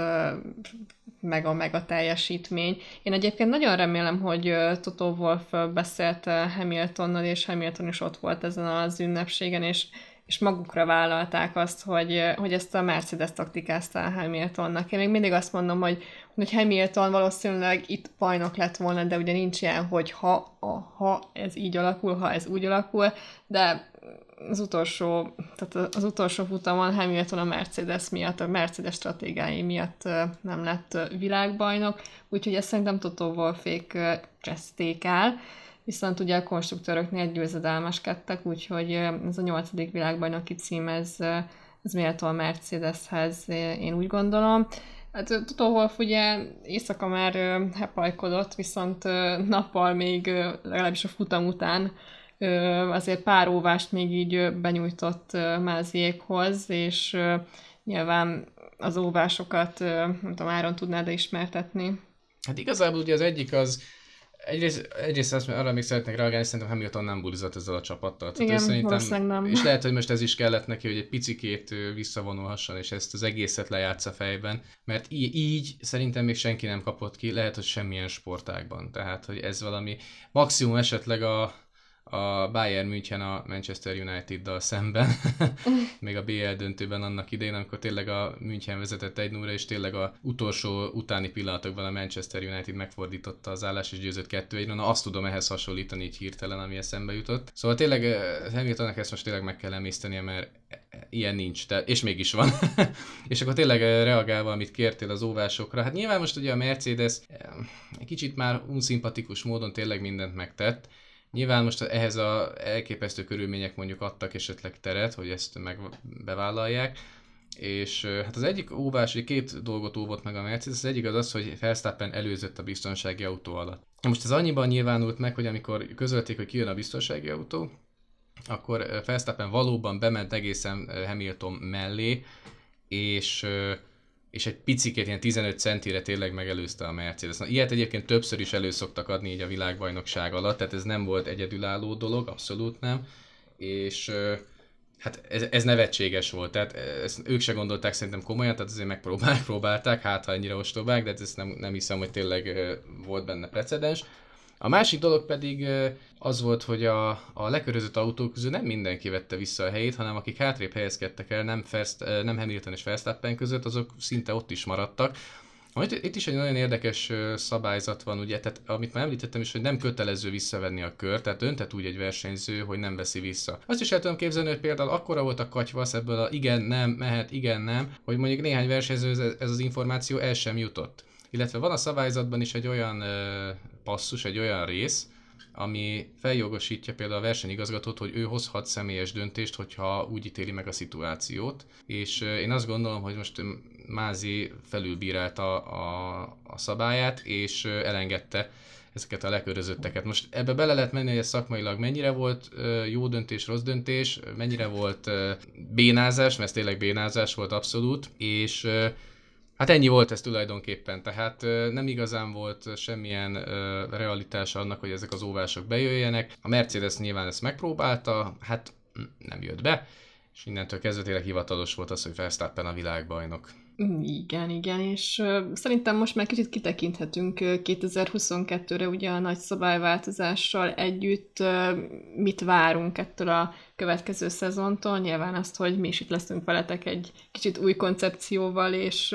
meg a meg teljesítmény. Én egyébként nagyon remélem, hogy Toto Wolf beszélt Hamiltonnal, és Hamilton is ott volt ezen az ünnepségen, és és magukra vállalták azt, hogy, hogy ezt a Mercedes taktikázta Hamiltonnak. Én még mindig azt mondom, hogy, hogy Hamilton valószínűleg itt bajnok lett volna, de ugye nincs ilyen, hogy ha, a, ha ez így alakul, ha ez úgy alakul, de az utolsó, tehát az utolsó futamon Hamilton a Mercedes miatt, a Mercedes stratégiái miatt nem lett világbajnok, úgyhogy ezt szerintem Toto Wolfék cseszték el viszont ugye a konstruktőröknél győzedelmeskedtek, úgyhogy ez a nyolcadik világbajnoki cím, ez, ez méltó a Mercedeshez, én úgy gondolom. Hát Toto Wolff ugye éjszaka már hepajkodott, viszont nappal még legalábbis a futam után azért pár óvást még így benyújtott Máziékhoz, és nyilván az óvásokat, nem tudom, Áron tudnád ismertetni? Hát igazából ugye az egyik az, Egyrészt, egyrészt azt, arra még szeretnék reagálni, szerintem Hamilton nem bulizott ezzel a csapattal. Igen, szerintem, nem. És lehet, hogy most ez is kellett neki, hogy egy picikét visszavonulhasson, és ezt az egészet lejátsza fejben, mert így, így szerintem még senki nem kapott ki, lehet, hogy semmilyen sportákban. Tehát, hogy ez valami maximum esetleg a, a Bayern München a Manchester United-dal szemben, még a BL döntőben annak idején, amikor tényleg a München vezetett egy 0 és tényleg a utolsó utáni pillanatokban a Manchester United megfordította az állás és győzött 2 1 Na azt tudom ehhez hasonlítani így hirtelen, ami eszembe jutott. Szóval tényleg Hamiltonnak ezt most tényleg meg kell emésztenie, mert ilyen nincs, de, és mégis van. és akkor tényleg reagálva, amit kértél az óvásokra, hát nyilván most ugye a Mercedes egy kicsit már unszimpatikus módon tényleg mindent megtett, Nyilván most ehhez a elképesztő körülmények mondjuk adtak esetleg teret, hogy ezt meg bevállalják, és hát az egyik óvás, hogy két dolgot óvott meg a Mercedes, az egyik az az, hogy Verstappen előzött a biztonsági autó alatt. Most ez annyiban nyilvánult meg, hogy amikor közölték, hogy kijön a biztonsági autó, akkor Verstappen valóban bement egészen Hamilton mellé, és és egy picikét, ilyen 15 centire tényleg megelőzte a Mercedes. Na, ilyet egyébként többször is elő szoktak adni így a világbajnokság alatt, tehát ez nem volt egyedülálló dolog, abszolút nem, és hát ez, ez nevetséges volt, tehát ezt ők se gondolták szerintem komolyan, tehát azért megpróbálták, hát ha ennyire ostobák, de hát ezt nem, nem hiszem, hogy tényleg volt benne precedens. A másik dolog pedig az volt, hogy a, a lekörözött autók közül nem mindenki vette vissza a helyét, hanem akik hátrébb helyezkedtek el, nem, First, nem Hamilton és Verstappen között, azok szinte ott is maradtak. Itt, itt is egy nagyon érdekes szabályzat van, ugye, tehát amit már említettem is, hogy nem kötelező visszavenni a kör, tehát dönthet úgy egy versenyző, hogy nem veszi vissza. Azt is el tudom képzelni, hogy például akkora volt a katyvasz ebből a igen, nem, mehet, igen, nem, hogy mondjuk néhány versenyző ez az információ el sem jutott. Illetve van a szabályzatban is egy olyan ö, passzus, egy olyan rész, ami feljogosítja például a versenyigazgatót, hogy ő hozhat személyes döntést, hogyha úgy ítéli meg a szituációt. És én azt gondolom, hogy most Mázi felülbírálta a, a szabályát, és elengedte ezeket a lekörözötteket. Most ebbe bele lehet menni, hogy ez szakmailag mennyire volt jó döntés, rossz döntés, mennyire volt bénázás, mert ez tényleg bénázás volt abszolút, és Hát ennyi volt ez tulajdonképpen, tehát nem igazán volt semmilyen realitás annak, hogy ezek az óvások bejöjjenek. A Mercedes nyilván ezt megpróbálta, hát nem jött be, és innentől kezdve tényleg hivatalos volt az, hogy Verstappen a világbajnok. Igen, igen, és szerintem most már kicsit kitekinthetünk uh, 2022-re ugye a nagy szabályváltozással együtt, mit várunk ettől a következő szezontól, nyilván azt, hogy mi is itt leszünk veletek egy kicsit új koncepcióval, és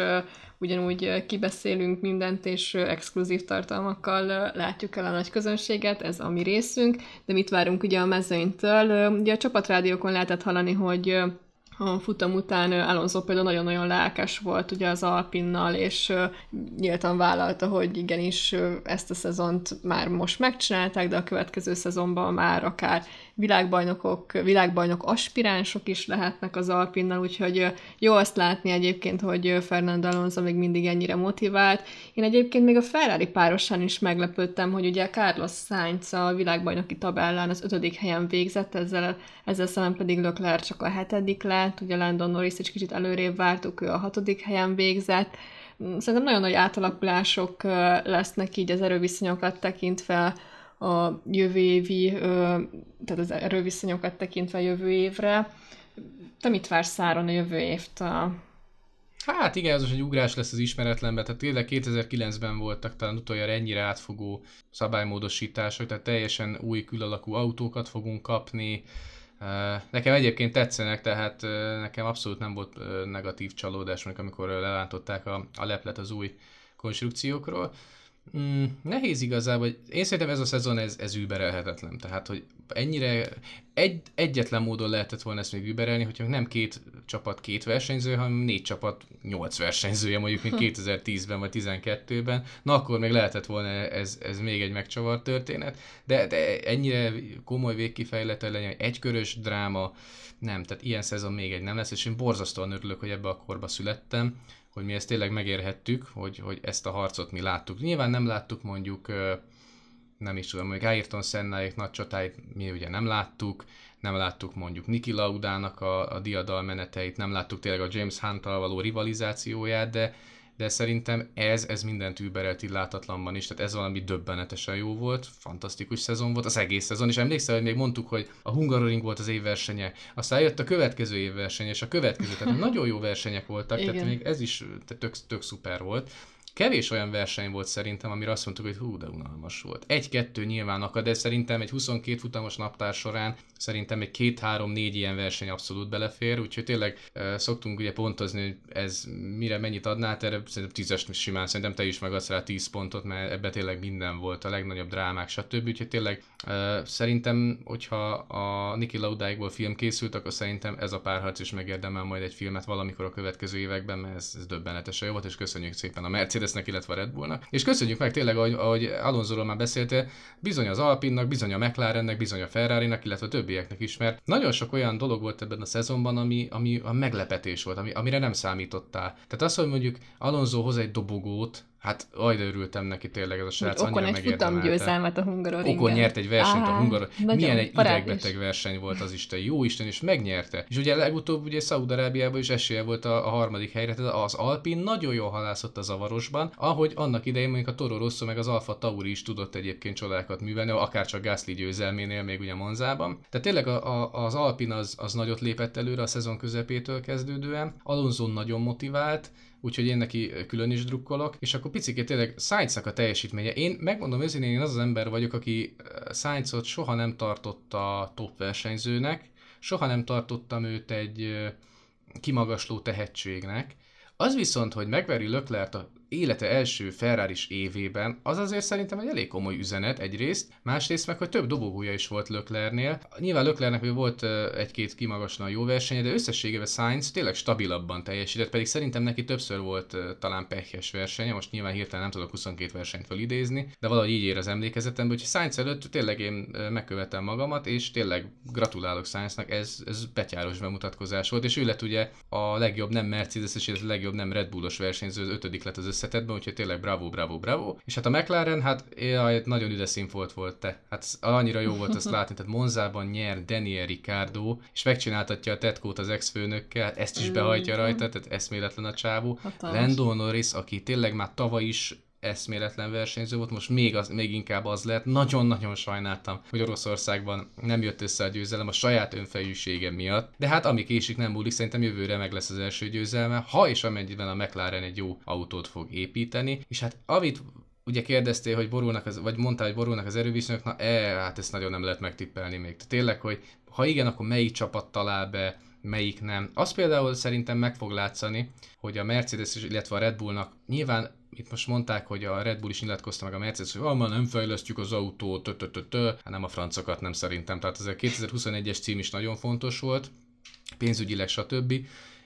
ugyanúgy kibeszélünk mindent, és exkluzív tartalmakkal látjuk el a nagy közönséget, ez a mi részünk, de mit várunk ugye a mezőnytől? Ugye a csapatrádiókon lehetett hallani, hogy a futam után Alonso például nagyon-nagyon lelkes volt ugye az Alpinnal, és nyíltan vállalta, hogy igenis ezt a szezont már most megcsinálták, de a következő szezonban már akár világbajnokok, világbajnok aspiránsok is lehetnek az Alpinnal, úgyhogy jó azt látni egyébként, hogy Fernando Alonso még mindig ennyire motivált. Én egyébként még a Ferrari párosán is meglepődtem, hogy ugye Carlos Sainz a világbajnoki tabellán az ötödik helyen végzett, ezzel, ezzel szemben pedig Leclerc csak a hetedik lett, ugye Landon Norris is kicsit előrébb vártuk, ő a hatodik helyen végzett. Szerintem nagyon nagy átalakulások lesznek így az erőviszonyokat tekintve a jövő évi, tehát az erőviszonyokat tekintve a jövő évre. Te mit vársz Száron a jövő évtől? Hát igen, az egy ugrás lesz az ismeretlenbe, tehát tényleg 2009-ben voltak talán utoljára ennyire átfogó szabálymódosítások, tehát teljesen új külalakú autókat fogunk kapni. Nekem egyébként tetszenek, tehát nekem abszolút nem volt negatív csalódás, amikor lelántották a, a leplet az új konstrukciókról. Mm, nehéz igazából, hogy én szerintem ez a szezon ez, ez überelhetetlen. Tehát, hogy ennyire egy, egyetlen módon lehetett volna ezt még überelni, hogyha nem két csapat két versenyző, hanem négy csapat nyolc versenyzője, mondjuk, mint 2010-ben vagy 12-ben. Na akkor még lehetett volna ez, ez még egy megcsavart történet, de, de ennyire komoly végkifejlete legyen, egykörös dráma, nem, tehát ilyen szezon még egy nem lesz, és én borzasztóan örülök, hogy ebbe a korba születtem hogy mi ezt tényleg megérhettük, hogy, hogy ezt a harcot mi láttuk. Nyilván nem láttuk mondjuk, nem is tudom, mondjuk Ayrton Sennáék nagy csatáit mi ugye nem láttuk, nem láttuk mondjuk Niki Laudának a, a diadal meneteit, nem láttuk tényleg a James hunt való rivalizációját, de, de szerintem ez, ez mindent überelt így látatlanban is, tehát ez valami döbbenetesen jó volt, fantasztikus szezon volt, az egész szezon, és emlékszel, hogy még mondtuk, hogy a Hungaroring volt az évversenye, aztán jött a következő évverseny, és a következő, tehát nagyon jó versenyek voltak, Igen. tehát még ez is tök, tök szuper volt, kevés olyan verseny volt szerintem, amire azt mondtuk, hogy hú, de unalmas volt. Egy-kettő nyilván akad, de szerintem egy 22 futamos naptár során szerintem egy két-három-négy ilyen verseny abszolút belefér, úgyhogy tényleg szoktunk ugye pontozni, hogy ez mire mennyit adná, erre szerintem tízes simán, szerintem te is megadsz rá 10 pontot, mert ebbe tényleg minden volt, a legnagyobb drámák, stb. Úgyhogy tényleg szerintem, hogyha a Niki Laudáikból film készült, akkor szerintem ez a párharc is megérdemel majd egy filmet valamikor a következő években, mert ez, ez döbbenetesen jó volt, és köszönjük szépen a Mercedesnek, illetve a Red Bullnak. És köszönjük meg tényleg, ahogy, ahogy Alonsoról már beszéltél, bizony az Alpinnak, bizony a McLarennek, bizony a Ferrari-nak, illetve a többieknek is, mert nagyon sok olyan dolog volt ebben a szezonban, ami, ami a meglepetés volt, ami, amire nem számítottál. Tehát az, hogy mondjuk Alonso hoz egy dobogót, Hát ajda örültem neki tényleg ez a srác, Okon egy futam győzelmet a Hungaroringen. Okon nyert egy versenyt Á, a Hungar. Milyen egy idegbeteg verseny volt az Isten, jó Isten, és megnyerte. És ugye legutóbb ugye Szaúd-Arábiában is esélye volt a, a harmadik helyre, tehát az Alpin nagyon jól halászott a zavarosban, ahogy annak idején mondjuk a Toro Rosso meg az Alfa Tauri is tudott egyébként csodákat művelni, akár csak Gasly győzelménél még ugye Monzában. Tehát tényleg a, a, az Alpin az, az nagyot lépett előre a szezon közepétől kezdődően. Alonso nagyon motivált, úgyhogy én neki külön is drukkolok, és akkor picikét tényleg sainz a teljesítménye. Én megmondom őszintén, én az az ember vagyok, aki Sainzot soha nem tartotta top versenyzőnek, soha nem tartottam őt egy kimagasló tehetségnek, az viszont, hogy megveri Löklert a élete első ferrari évében, az azért szerintem egy elég komoly üzenet egyrészt, másrészt meg, hogy több dobogója is volt Löklernél. Nyilván Löklernek volt egy-két kimagasan jó versenye, de összességében Sainz tényleg stabilabban teljesített, pedig szerintem neki többször volt talán pehjes versenye, most nyilván hirtelen nem tudok 22 versenyt felidézni, de valahogy így ér az emlékezetemben, hogy Sainz előtt tényleg én megkövetem magamat, és tényleg gratulálok Sainznak, ez, ez betyáros bemutatkozás volt, és ő lett ugye a legjobb nem Mercedes, és a legjobb nem Red Bullos versenyző, az ötödik lett az összetetben, úgyhogy tényleg bravo, bravo, bravo. És hát a McLaren, hát jaj, nagyon üdes színfolt volt te. Hát annyira jó volt azt látni, tehát Monzában nyer Daniel Ricardo, és megcsináltatja a tetkót az ex-főnökkel, hát ezt is behajtja rajta, tehát eszméletlen a csávó. Lando Norris, aki tényleg már tavaly is eszméletlen versenyző volt, most még, az, még inkább az lett. Nagyon-nagyon sajnáltam, hogy Oroszországban nem jött össze a győzelem a saját önfejűsége miatt, de hát ami késik nem múlik, szerintem jövőre meg lesz az első győzelme, ha és amennyiben a McLaren egy jó autót fog építeni, és hát amit ugye kérdeztél, hogy borulnak, az, vagy mondtál, hogy borulnak az erőviszonyok, na e, hát ezt nagyon nem lehet megtippelni még. Tehát tényleg, hogy ha igen, akkor melyik csapat talál be, melyik nem. Az például szerintem meg fog látszani, hogy a Mercedes, illetve a Red Bullnak nyilván itt most mondták, hogy a Red Bull is nyilatkozta meg a Mercedes, hogy ah, nem fejlesztjük az autót, tö, tö, tö, tö. Hát nem a francokat nem szerintem. Tehát ez a 2021-es cím is nagyon fontos volt, pénzügyileg, stb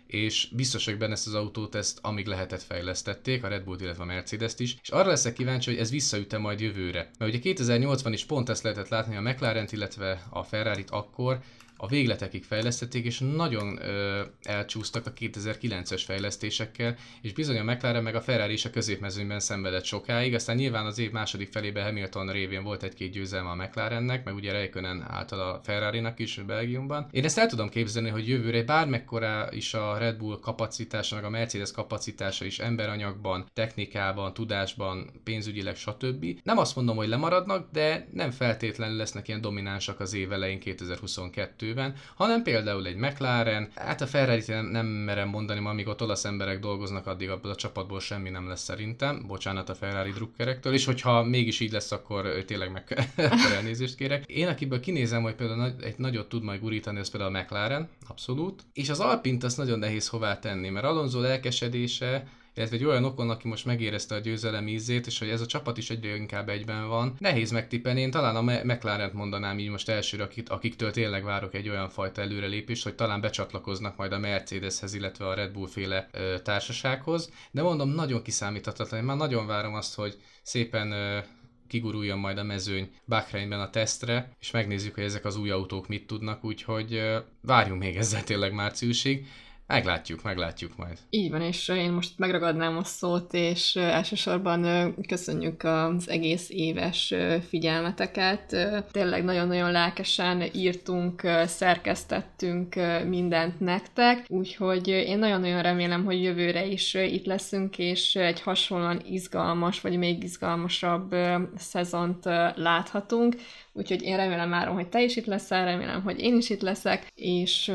és biztos, hogy benne ezt az autót ezt amíg lehetett fejlesztették, a Red Bull, illetve a Mercedes-t is, és arra leszek kíváncsi, hogy ez visszaüte majd jövőre. Mert ugye 2080 is pont ezt lehetett látni a McLaren-t, illetve a Ferrari-t akkor, a végletekig fejlesztették, és nagyon ö, elcsúsztak a 2009-es fejlesztésekkel, és bizony a McLaren meg a Ferrari is a középmezőnyben szenvedett sokáig, aztán nyilván az év második felében Hamilton révén volt egy-két győzelme a McLarennek, meg ugye Räikkönen által a Ferrari-nak is Belgiumban. Én ezt el tudom képzelni, hogy jövőre bármekkora is a Red Bull kapacitása, meg a Mercedes kapacitása is emberanyagban, technikában, tudásban, pénzügyileg, stb. Nem azt mondom, hogy lemaradnak, de nem feltétlenül lesznek ilyen dominánsak az év elején 2022 kettőben, hanem például egy McLaren, hát a ferrari nem, nem merem mondani, ma amíg ott olasz emberek dolgoznak, addig abból a csapatból semmi nem lesz szerintem, bocsánat a Ferrari drukkerektől, és hogyha mégis így lesz, akkor tényleg meg elnézést kérek. Én, akiből kinézem, hogy például egy nagyot tud majd gurítani, az például a McLaren, abszolút, és az Alpint azt nagyon nehéz hová tenni, mert Alonso lelkesedése, illetve egy olyan okon, aki most megérezte a győzelem ízét, és hogy ez a csapat is egyre inkább egyben van. Nehéz megtippelni, én talán a mclaren mondanám így most elsőre, akik, akiktől tényleg várok egy olyan fajta előrelépést, hogy talán becsatlakoznak majd a Mercedeshez, illetve a Red Bull féle ö, társasághoz. De mondom, nagyon kiszámíthatatlan, én már nagyon várom azt, hogy szépen ö, kiguruljon majd a mezőny Bahreinben a tesztre, és megnézzük, hogy ezek az új autók mit tudnak, úgyhogy várjunk még ezzel tényleg márciusig. Meglátjuk, meglátjuk majd. Így van, és én most megragadnám a szót, és elsősorban köszönjük az egész éves figyelmeteket. Tényleg nagyon-nagyon lelkesen írtunk, szerkesztettünk mindent nektek, úgyhogy én nagyon-nagyon remélem, hogy jövőre is itt leszünk, és egy hasonlóan izgalmas, vagy még izgalmasabb szezont láthatunk. Úgyhogy én remélem már, hogy te is itt leszel, remélem, hogy én is itt leszek, és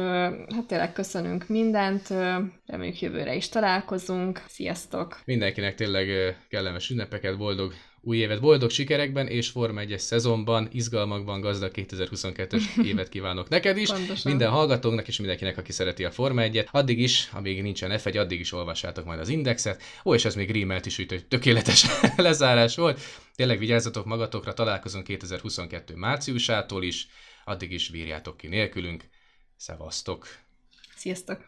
hát tényleg köszönünk mindent, reméljük jövőre is találkozunk. Sziasztok! Mindenkinek tényleg kellemes ünnepeket, boldog új évet, boldog sikerekben és Forma 1 szezonban, izgalmakban gazdag 2022-es évet kívánok neked is, Pontosan. minden hallgatónknak és mindenkinek, aki szereti a Forma 1-et. Addig is, amíg nincsen F1, addig is olvassátok majd az indexet. Ó, és ez még rímelt is, úgyhogy tökéletes lezárás volt. Tényleg vigyázzatok magatokra, találkozunk 2022 márciusától is, addig is vírjátok ki nélkülünk. Szevasztok! Sziasztok!